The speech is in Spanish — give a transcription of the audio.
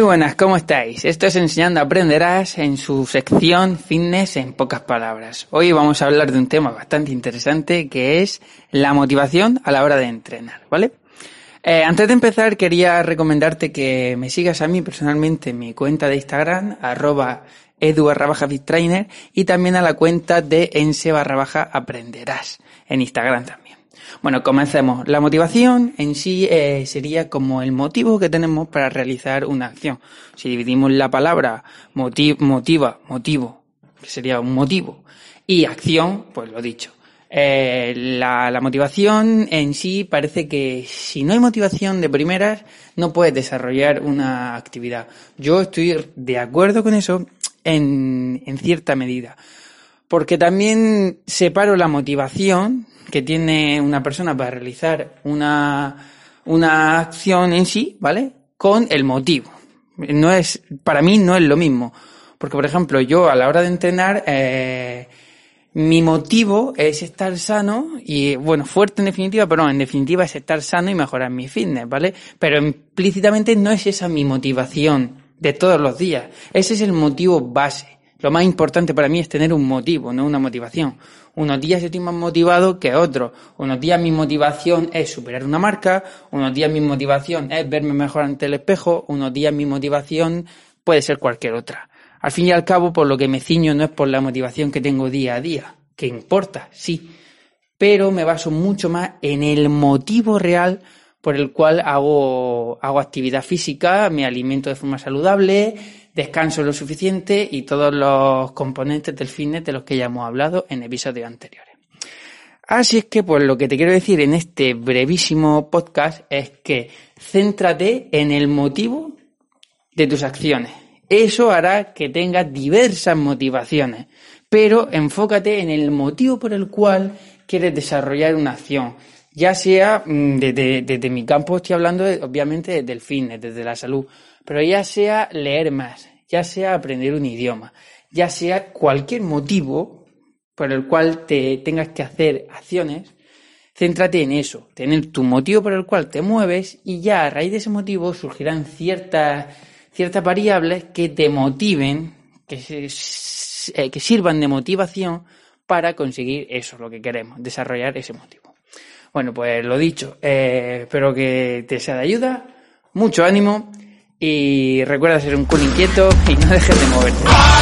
buenas, ¿cómo estáis? Esto es Enseñando Aprenderás en su sección Fitness en pocas palabras. Hoy vamos a hablar de un tema bastante interesante que es la motivación a la hora de entrenar, ¿vale? Eh, antes de empezar quería recomendarte que me sigas a mí personalmente en mi cuenta de Instagram, arroba edu trainer y también a la cuenta de ense barra baja aprenderás en Instagram también. Bueno, comencemos. La motivación en sí eh, sería como el motivo que tenemos para realizar una acción. Si dividimos la palabra motiva, motivo, que sería un motivo, y acción, pues lo dicho. Eh, la, motivación en sí parece que si no hay motivación de primeras, no puedes desarrollar una actividad. Yo estoy de acuerdo con eso en cierta medida. Porque también separo la motivación que tiene una persona para realizar una, una acción en sí, ¿vale? Con el motivo. No es, para mí no es lo mismo. Porque, por ejemplo, yo a la hora de entrenar, eh, mi motivo es estar sano y, bueno, fuerte en definitiva, pero no, en definitiva es estar sano y mejorar mi fitness, ¿vale? Pero implícitamente no es esa mi motivación de todos los días. Ese es el motivo base. Lo más importante para mí es tener un motivo, no una motivación. Unos días estoy más motivado que otros. Unos días mi motivación es superar una marca, unos días mi motivación es verme mejor ante el espejo, unos días mi motivación puede ser cualquier otra. Al fin y al cabo, por lo que me ciño no es por la motivación que tengo día a día, que importa, sí, pero me baso mucho más en el motivo real por el cual hago, hago actividad física, me alimento de forma saludable, descanso lo suficiente y todos los componentes del fitness de los que ya hemos hablado en episodios anteriores. Así es que, pues lo que te quiero decir en este brevísimo podcast es que céntrate en el motivo de tus acciones. Eso hará que tengas diversas motivaciones, pero enfócate en el motivo por el cual quieres desarrollar una acción. Ya sea mm, desde, mi campo, estoy hablando obviamente del fitness, desde la salud, pero ya sea leer más, ya sea aprender un idioma, ya sea cualquier motivo por el cual te tengas que hacer acciones, céntrate en eso, tener tu motivo por el cual te mueves y ya a raíz de ese motivo surgirán ciertas, ciertas variables que te motiven, que, eh, que sirvan de motivación para conseguir eso, lo que queremos, desarrollar ese motivo. Bueno, pues lo dicho, eh, espero que te sea de ayuda, mucho ánimo y recuerda ser un cool inquieto y no dejes de moverte.